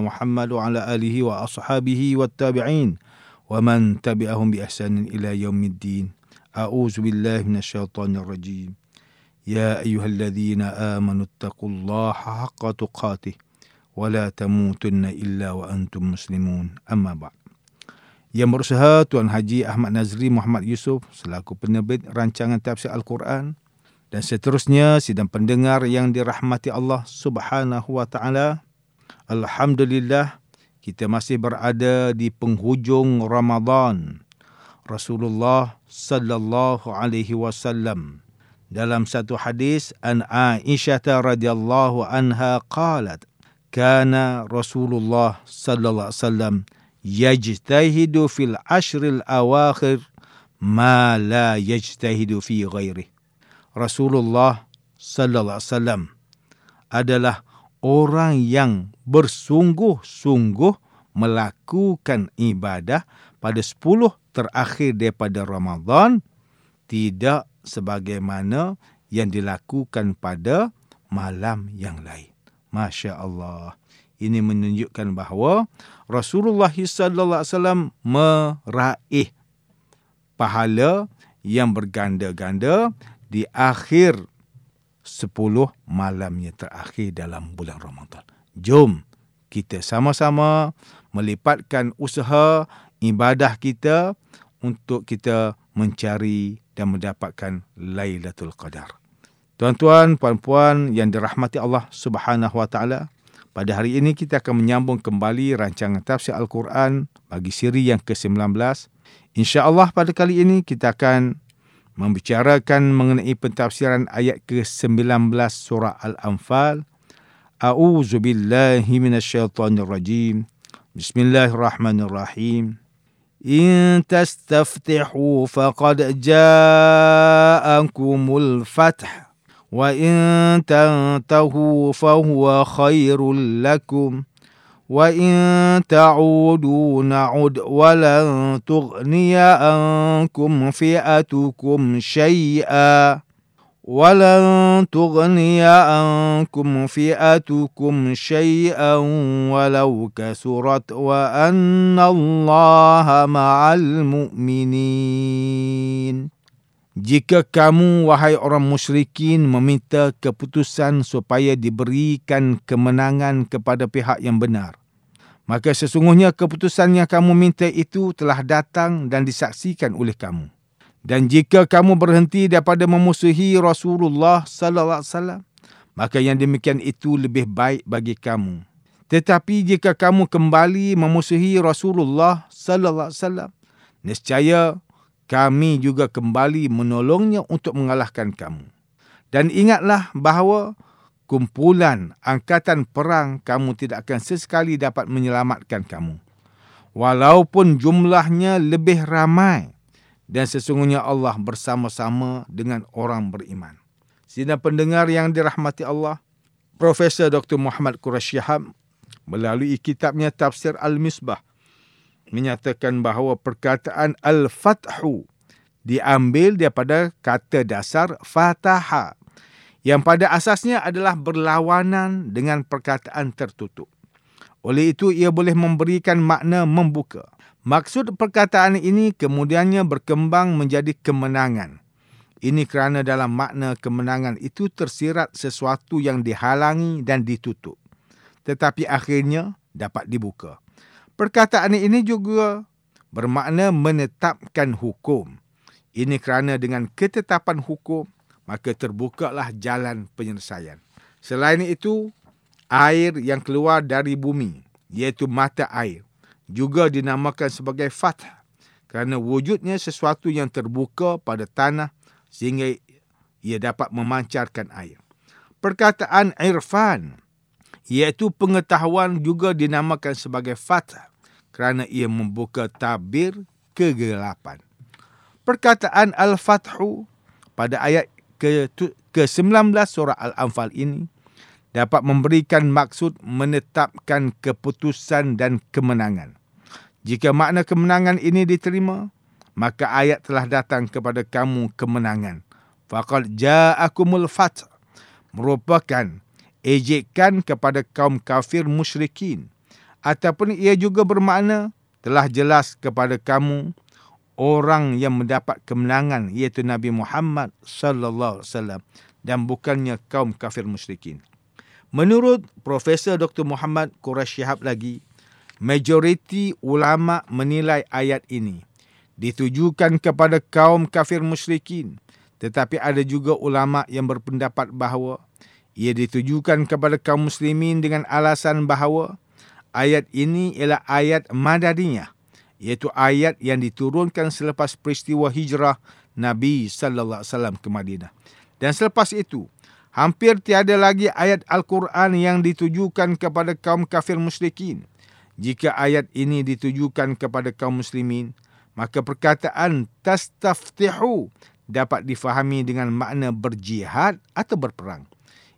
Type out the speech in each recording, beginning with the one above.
Muhammad wa ala alihi wa ashabihi wa tabi'in wa man tabi'ahum bi ihsanin ila yaumiddin. A'udzu billahi minasyaitonir rajim. Ya ayyuhalladzina amanu taqullaha haqqa tuqatih wa la tamutunna illa wa antum muslimun. Amma ba'd. Yang berusaha Tuan Haji Ahmad Nazri Muhammad Yusof selaku penerbit rancangan tafsir Al-Quran dan seterusnya sidang pendengar yang dirahmati Allah Subhanahu wa taala. Alhamdulillah kita masih berada di penghujung Ramadan. Rasulullah sallallahu alaihi wasallam dalam satu hadis an Aisyah radhiyallahu anha qalat kana Rasulullah sallallahu alaihi wasallam yajtahidu fil ashril awakhir ma la yajtahidu fi ghairi. Rasulullah sallallahu alaihi wasallam adalah orang yang bersungguh-sungguh melakukan ibadah pada 10 terakhir daripada Ramadan tidak sebagaimana yang dilakukan pada malam yang lain. Masya Allah. Ini menunjukkan bahawa Rasulullah sallallahu alaihi wasallam meraih pahala yang berganda-ganda di akhir 10 malamnya terakhir dalam bulan Ramadan. Jom kita sama-sama melipatkan usaha ibadah kita untuk kita mencari dan mendapatkan Lailatul Qadar. Tuan-tuan, puan-puan yang dirahmati Allah Subhanahu wa taala, pada hari ini kita akan menyambung kembali rancangan tafsir Al-Quran bagi siri yang ke-19. Insya-Allah pada kali ini kita akan membicarakan mengenai pentafsiran ayat ke-19 surah Al-Anfal. A'udzu billahi minasyaitonir rajim. Bismillahirrahmanirrahim. In tastaftihu faqad ja'akumul fath. وإن تنتهوا فهو خير لكم وإن تعودوا نعد ولن تغني عنكم فئتكم شيئا ولن تغني عنكم فئتكم شيئا ولو كثرت وأن الله مع المؤمنين jika kamu, wahai orang musyrikin, meminta keputusan supaya diberikan kemenangan kepada pihak yang benar, maka sesungguhnya keputusan yang kamu minta itu telah datang dan disaksikan oleh kamu. Dan jika kamu berhenti daripada memusuhi Rasulullah sallallahu alaihi wasallam, maka yang demikian itu lebih baik bagi kamu. Tetapi jika kamu kembali memusuhi Rasulullah sallallahu alaihi wasallam, niscaya kami juga kembali menolongnya untuk mengalahkan kamu. Dan ingatlah bahawa kumpulan angkatan perang kamu tidak akan sesekali dapat menyelamatkan kamu. Walaupun jumlahnya lebih ramai dan sesungguhnya Allah bersama-sama dengan orang beriman. Sidang pendengar yang dirahmati Allah, Profesor Dr. Muhammad Qurash Shihab melalui kitabnya Tafsir Al-Misbah menyatakan bahawa perkataan al-fathu diambil daripada kata dasar fataha yang pada asasnya adalah berlawanan dengan perkataan tertutup. Oleh itu ia boleh memberikan makna membuka. Maksud perkataan ini kemudiannya berkembang menjadi kemenangan. Ini kerana dalam makna kemenangan itu tersirat sesuatu yang dihalangi dan ditutup. Tetapi akhirnya dapat dibuka. Perkataan ini juga bermakna menetapkan hukum. Ini kerana dengan ketetapan hukum, maka terbukalah jalan penyelesaian. Selain itu, air yang keluar dari bumi, iaitu mata air, juga dinamakan sebagai fath kerana wujudnya sesuatu yang terbuka pada tanah sehingga ia dapat memancarkan air. Perkataan irfan iaitu pengetahuan juga dinamakan sebagai fath kerana ia membuka tabir kegelapan. Perkataan Al-Fathu pada ayat ke-19 surah Al-Anfal ini dapat memberikan maksud menetapkan keputusan dan kemenangan. Jika makna kemenangan ini diterima, maka ayat telah datang kepada kamu kemenangan. Faqad ja'akumul fath merupakan ejekan kepada kaum kafir musyrikin ataupun ia juga bermakna telah jelas kepada kamu orang yang mendapat kemenangan iaitu Nabi Muhammad sallallahu alaihi wasallam dan bukannya kaum kafir musyrikin. Menurut Profesor Dr. Muhammad Quraisy Shihab lagi, majoriti ulama menilai ayat ini ditujukan kepada kaum kafir musyrikin tetapi ada juga ulama yang berpendapat bahawa ia ditujukan kepada kaum muslimin dengan alasan bahawa ayat ini ialah ayat madaniyah iaitu ayat yang diturunkan selepas peristiwa hijrah Nabi sallallahu alaihi wasallam ke Madinah. Dan selepas itu, hampir tiada lagi ayat Al-Quran yang ditujukan kepada kaum kafir musyrikin. Jika ayat ini ditujukan kepada kaum muslimin, maka perkataan tastaftihu dapat difahami dengan makna berjihad atau berperang.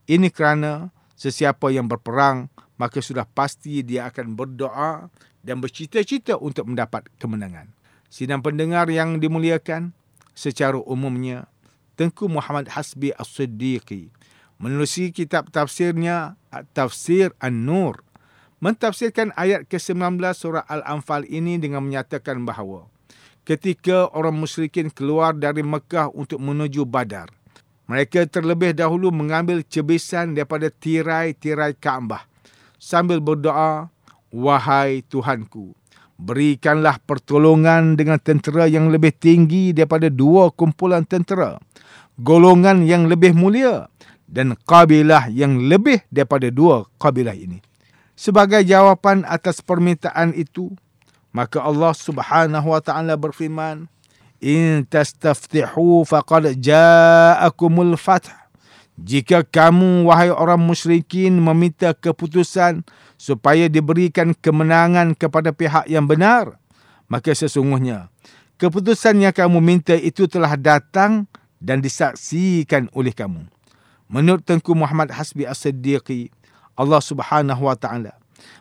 Ini kerana sesiapa yang berperang, maka sudah pasti dia akan berdoa dan bercita-cita untuk mendapat kemenangan. Sidang pendengar yang dimuliakan, secara umumnya, Tengku Muhammad Hasbi As-Siddiqi menerusi kitab tafsirnya Tafsir An-Nur mentafsirkan ayat ke-19 surah Al-Anfal ini dengan menyatakan bahawa ketika orang musyrikin keluar dari Mekah untuk menuju Badar mereka terlebih dahulu mengambil cebisan daripada tirai-tirai Kaabah sambil berdoa wahai Tuhanku berikanlah pertolongan dengan tentera yang lebih tinggi daripada dua kumpulan tentera golongan yang lebih mulia dan kabilah yang lebih daripada dua kabilah ini. Sebagai jawapan atas permintaan itu, maka Allah Subhanahu wa taala berfirman, "In tastaftihu faqad ja'akumul fath." Jika kamu wahai orang musyrikin meminta keputusan supaya diberikan kemenangan kepada pihak yang benar, maka sesungguhnya keputusan yang kamu minta itu telah datang dan disaksikan oleh kamu. Menurut Tengku Muhammad Hasbi As-Siddiqi, Allah Subhanahu wa taala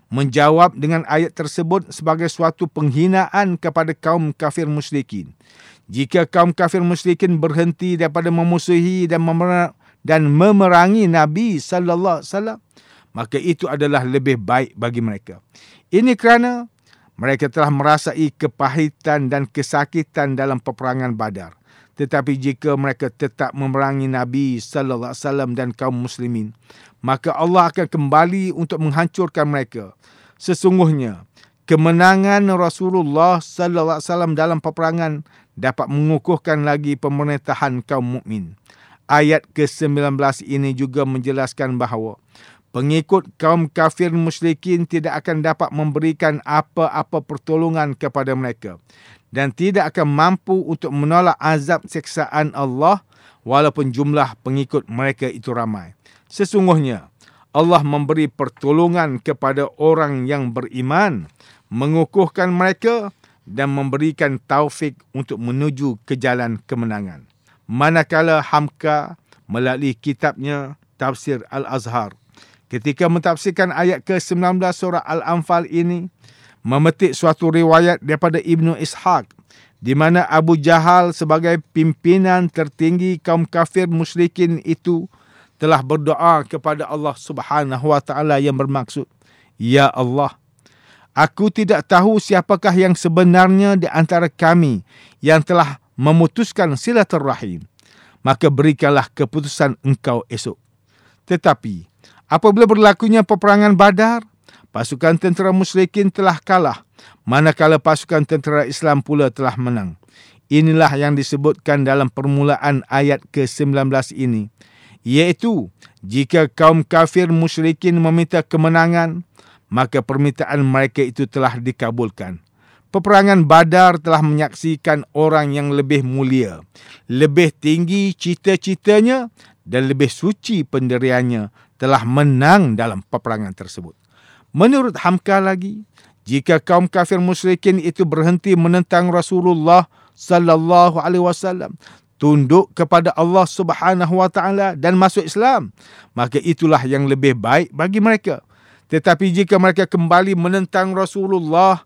menjawab dengan ayat tersebut sebagai suatu penghinaan kepada kaum kafir musyrikin. Jika kaum kafir musyrikin berhenti daripada memusuhi dan memer- dan memerangi Nabi sallallahu alaihi wasallam, maka itu adalah lebih baik bagi mereka. Ini kerana mereka telah merasai kepahitan dan kesakitan dalam peperangan Badar. Tetapi jika mereka tetap memerangi Nabi sallallahu alaihi wasallam dan kaum muslimin, maka Allah akan kembali untuk menghancurkan mereka. Sesungguhnya kemenangan Rasulullah sallallahu alaihi wasallam dalam peperangan dapat mengukuhkan lagi pemerintahan kaum mukmin. Ayat ke-19 ini juga menjelaskan bahawa pengikut kaum kafir musyrikin tidak akan dapat memberikan apa-apa pertolongan kepada mereka dan tidak akan mampu untuk menolak azab seksaan Allah walaupun jumlah pengikut mereka itu ramai. Sesungguhnya Allah memberi pertolongan kepada orang yang beriman, mengukuhkan mereka dan memberikan taufik untuk menuju ke jalan kemenangan. Manakala Hamka melalui kitabnya Tafsir Al-Azhar. Ketika mentafsirkan ayat ke-19 surah Al-Anfal ini, memetik suatu riwayat daripada Ibnu Ishaq di mana Abu Jahal sebagai pimpinan tertinggi kaum kafir musyrikin itu telah berdoa kepada Allah Subhanahu wa taala yang bermaksud ya Allah aku tidak tahu siapakah yang sebenarnya di antara kami yang telah memutuskan silaturrahim maka berikanlah keputusan engkau esok tetapi apabila berlakunya peperangan Badar pasukan tentera musyrikin telah kalah, manakala pasukan tentera Islam pula telah menang. Inilah yang disebutkan dalam permulaan ayat ke-19 ini, iaitu jika kaum kafir musyrikin meminta kemenangan, maka permintaan mereka itu telah dikabulkan. Peperangan Badar telah menyaksikan orang yang lebih mulia, lebih tinggi cita-citanya dan lebih suci pendiriannya telah menang dalam peperangan tersebut. Menurut Hamka lagi, jika kaum kafir musyrikin itu berhenti menentang Rasulullah sallallahu alaihi wasallam, tunduk kepada Allah Subhanahu wa taala dan masuk Islam, maka itulah yang lebih baik bagi mereka. Tetapi jika mereka kembali menentang Rasulullah,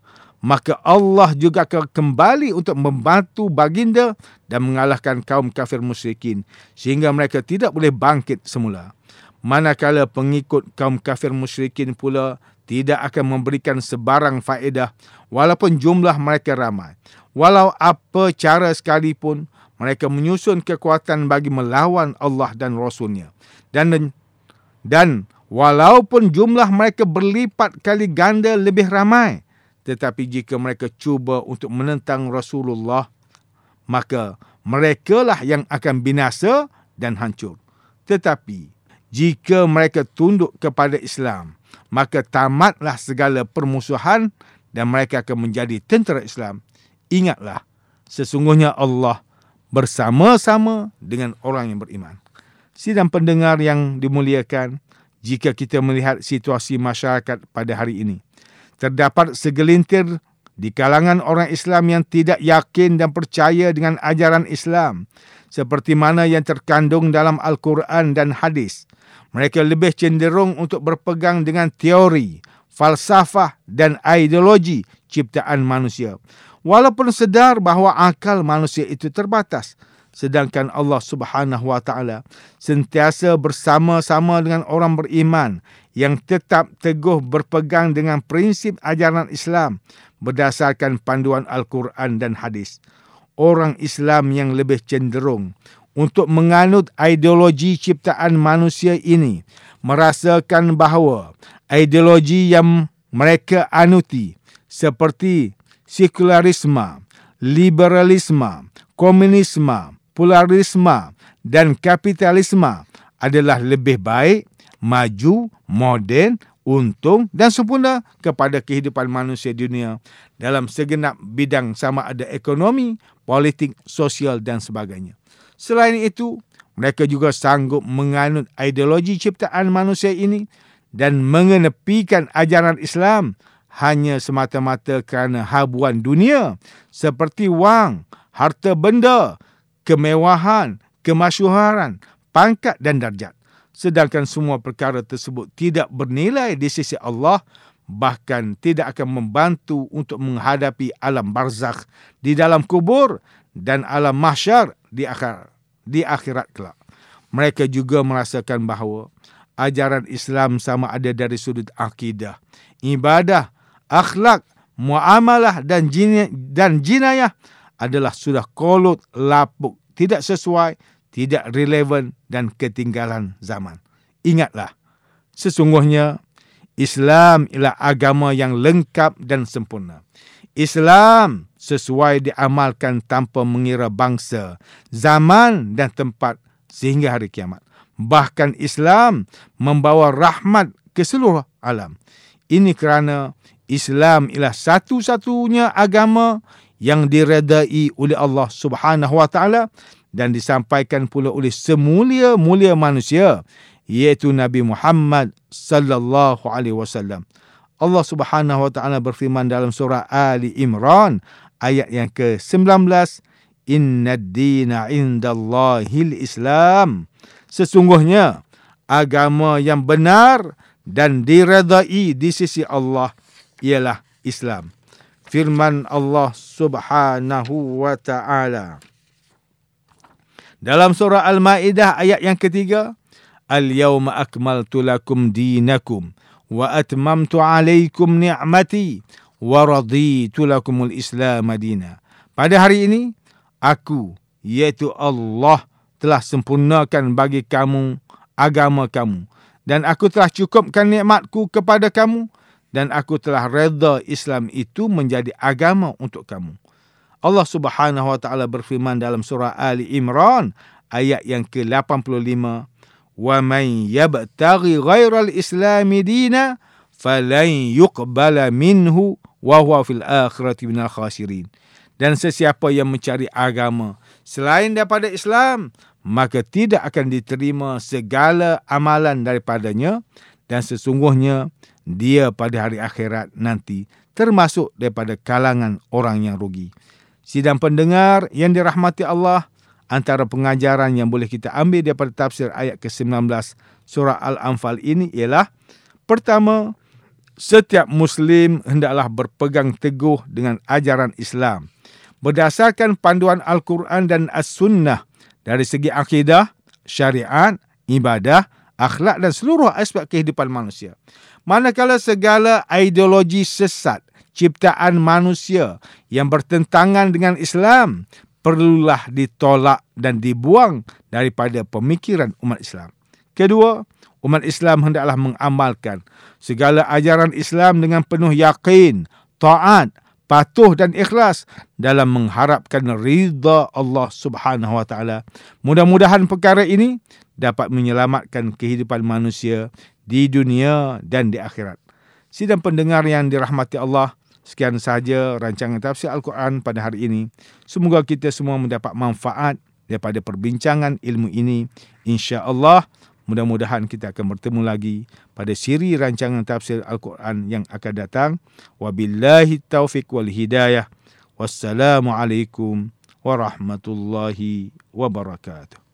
maka Allah juga akan kembali untuk membantu baginda dan mengalahkan kaum kafir musyrikin sehingga mereka tidak boleh bangkit semula. Manakala pengikut kaum kafir musyrikin pula tidak akan memberikan sebarang faedah walaupun jumlah mereka ramai. Walau apa cara sekalipun, mereka menyusun kekuatan bagi melawan Allah dan Rasulnya. Dan dan walaupun jumlah mereka berlipat kali ganda lebih ramai, tetapi jika mereka cuba untuk menentang Rasulullah, maka mereka lah yang akan binasa dan hancur. Tetapi jika mereka tunduk kepada Islam, maka tamatlah segala permusuhan dan mereka akan menjadi tentera Islam. Ingatlah, sesungguhnya Allah bersama-sama dengan orang yang beriman. Sidang pendengar yang dimuliakan, jika kita melihat situasi masyarakat pada hari ini, terdapat segelintir di kalangan orang Islam yang tidak yakin dan percaya dengan ajaran Islam seperti mana yang terkandung dalam Al-Quran dan hadis. Mereka lebih cenderung untuk berpegang dengan teori, falsafah dan ideologi ciptaan manusia. Walaupun sedar bahawa akal manusia itu terbatas, sedangkan Allah Subhanahu wa taala sentiasa bersama-sama dengan orang beriman yang tetap teguh berpegang dengan prinsip ajaran Islam berdasarkan panduan Al-Quran dan hadis. Orang Islam yang lebih cenderung untuk menganut ideologi ciptaan manusia ini merasakan bahawa ideologi yang mereka anuti seperti sekularisme, liberalisme, komunisme, pluralisme dan kapitalisme adalah lebih baik, maju, moden, untung dan sempurna kepada kehidupan manusia dunia dalam segenap bidang sama ada ekonomi, politik, sosial dan sebagainya. Selain itu, mereka juga sanggup menganut ideologi ciptaan manusia ini dan mengenepikan ajaran Islam hanya semata-mata kerana habuan dunia seperti wang, harta benda, kemewahan, kemasyuharan, pangkat dan darjat. Sedangkan semua perkara tersebut tidak bernilai di sisi Allah bahkan tidak akan membantu untuk menghadapi alam barzakh di dalam kubur dan alam mahsyar di akhir di akhirat kelak. Mereka juga merasakan bahawa ajaran Islam sama ada dari sudut akidah, ibadah, akhlak, muamalah dan jin dan jinayah adalah sudah kolot, lapuk, tidak sesuai, tidak relevan dan ketinggalan zaman. Ingatlah, sesungguhnya Islam ialah agama yang lengkap dan sempurna. Islam sesuai diamalkan tanpa mengira bangsa, zaman dan tempat sehingga hari kiamat. Bahkan Islam membawa rahmat ke seluruh alam. Ini kerana Islam ialah satu-satunya agama yang diredai oleh Allah Subhanahu Wa Taala dan disampaikan pula oleh semulia-mulia manusia iaitu Nabi Muhammad sallallahu alaihi wasallam. Allah Subhanahu wa taala berfirman dalam surah Ali Imran ayat yang ke-19 Inna dina indallahil Islam. Sesungguhnya agama yang benar dan diredai di sisi Allah ialah Islam firman Allah Subhanahu wa taala. Dalam surah Al-Maidah ayat yang ketiga, Al-yawma akmaltu lakum dinakum wa atmamtu alaikum ni'mati wa raditu lakumul Islam madina. Pada hari ini, aku, iaitu Allah, telah sempurnakan bagi kamu agama kamu. Dan aku telah cukupkan nikmatku kepada kamu dan aku telah redha Islam itu menjadi agama untuk kamu. Allah Subhanahu wa taala berfirman dalam surah Ali Imran ayat yang ke-85, "Wa man yabtaghi ghairal Islam dina falan yuqbala minhu wa huwa fil akhirati minal khasirin." Dan sesiapa yang mencari agama selain daripada Islam, maka tidak akan diterima segala amalan daripadanya dan sesungguhnya dia pada hari akhirat nanti termasuk daripada kalangan orang yang rugi. Sidang pendengar yang dirahmati Allah, antara pengajaran yang boleh kita ambil daripada tafsir ayat ke-19 surah Al-Anfal ini ialah pertama, setiap muslim hendaklah berpegang teguh dengan ajaran Islam berdasarkan panduan Al-Quran dan As-Sunnah dari segi akidah, syariat, ibadah, akhlak dan seluruh aspek kehidupan manusia. Manakala segala ideologi sesat ciptaan manusia yang bertentangan dengan Islam perlulah ditolak dan dibuang daripada pemikiran umat Islam. Kedua, umat Islam hendaklah mengamalkan segala ajaran Islam dengan penuh yakin, taat, patuh dan ikhlas dalam mengharapkan ridha Allah Subhanahu wa taala. Mudah-mudahan perkara ini dapat menyelamatkan kehidupan manusia di dunia dan di akhirat. Sidang pendengar yang dirahmati Allah, Sekian sahaja rancangan tafsir Al-Quran pada hari ini. Semoga kita semua mendapat manfaat daripada perbincangan ilmu ini. Insya Allah, mudah-mudahan kita akan bertemu lagi pada siri rancangan tafsir Al-Quran yang akan datang. Wabillahi taufiq wal hidayah. Wassalamualaikum warahmatullahi wabarakatuh.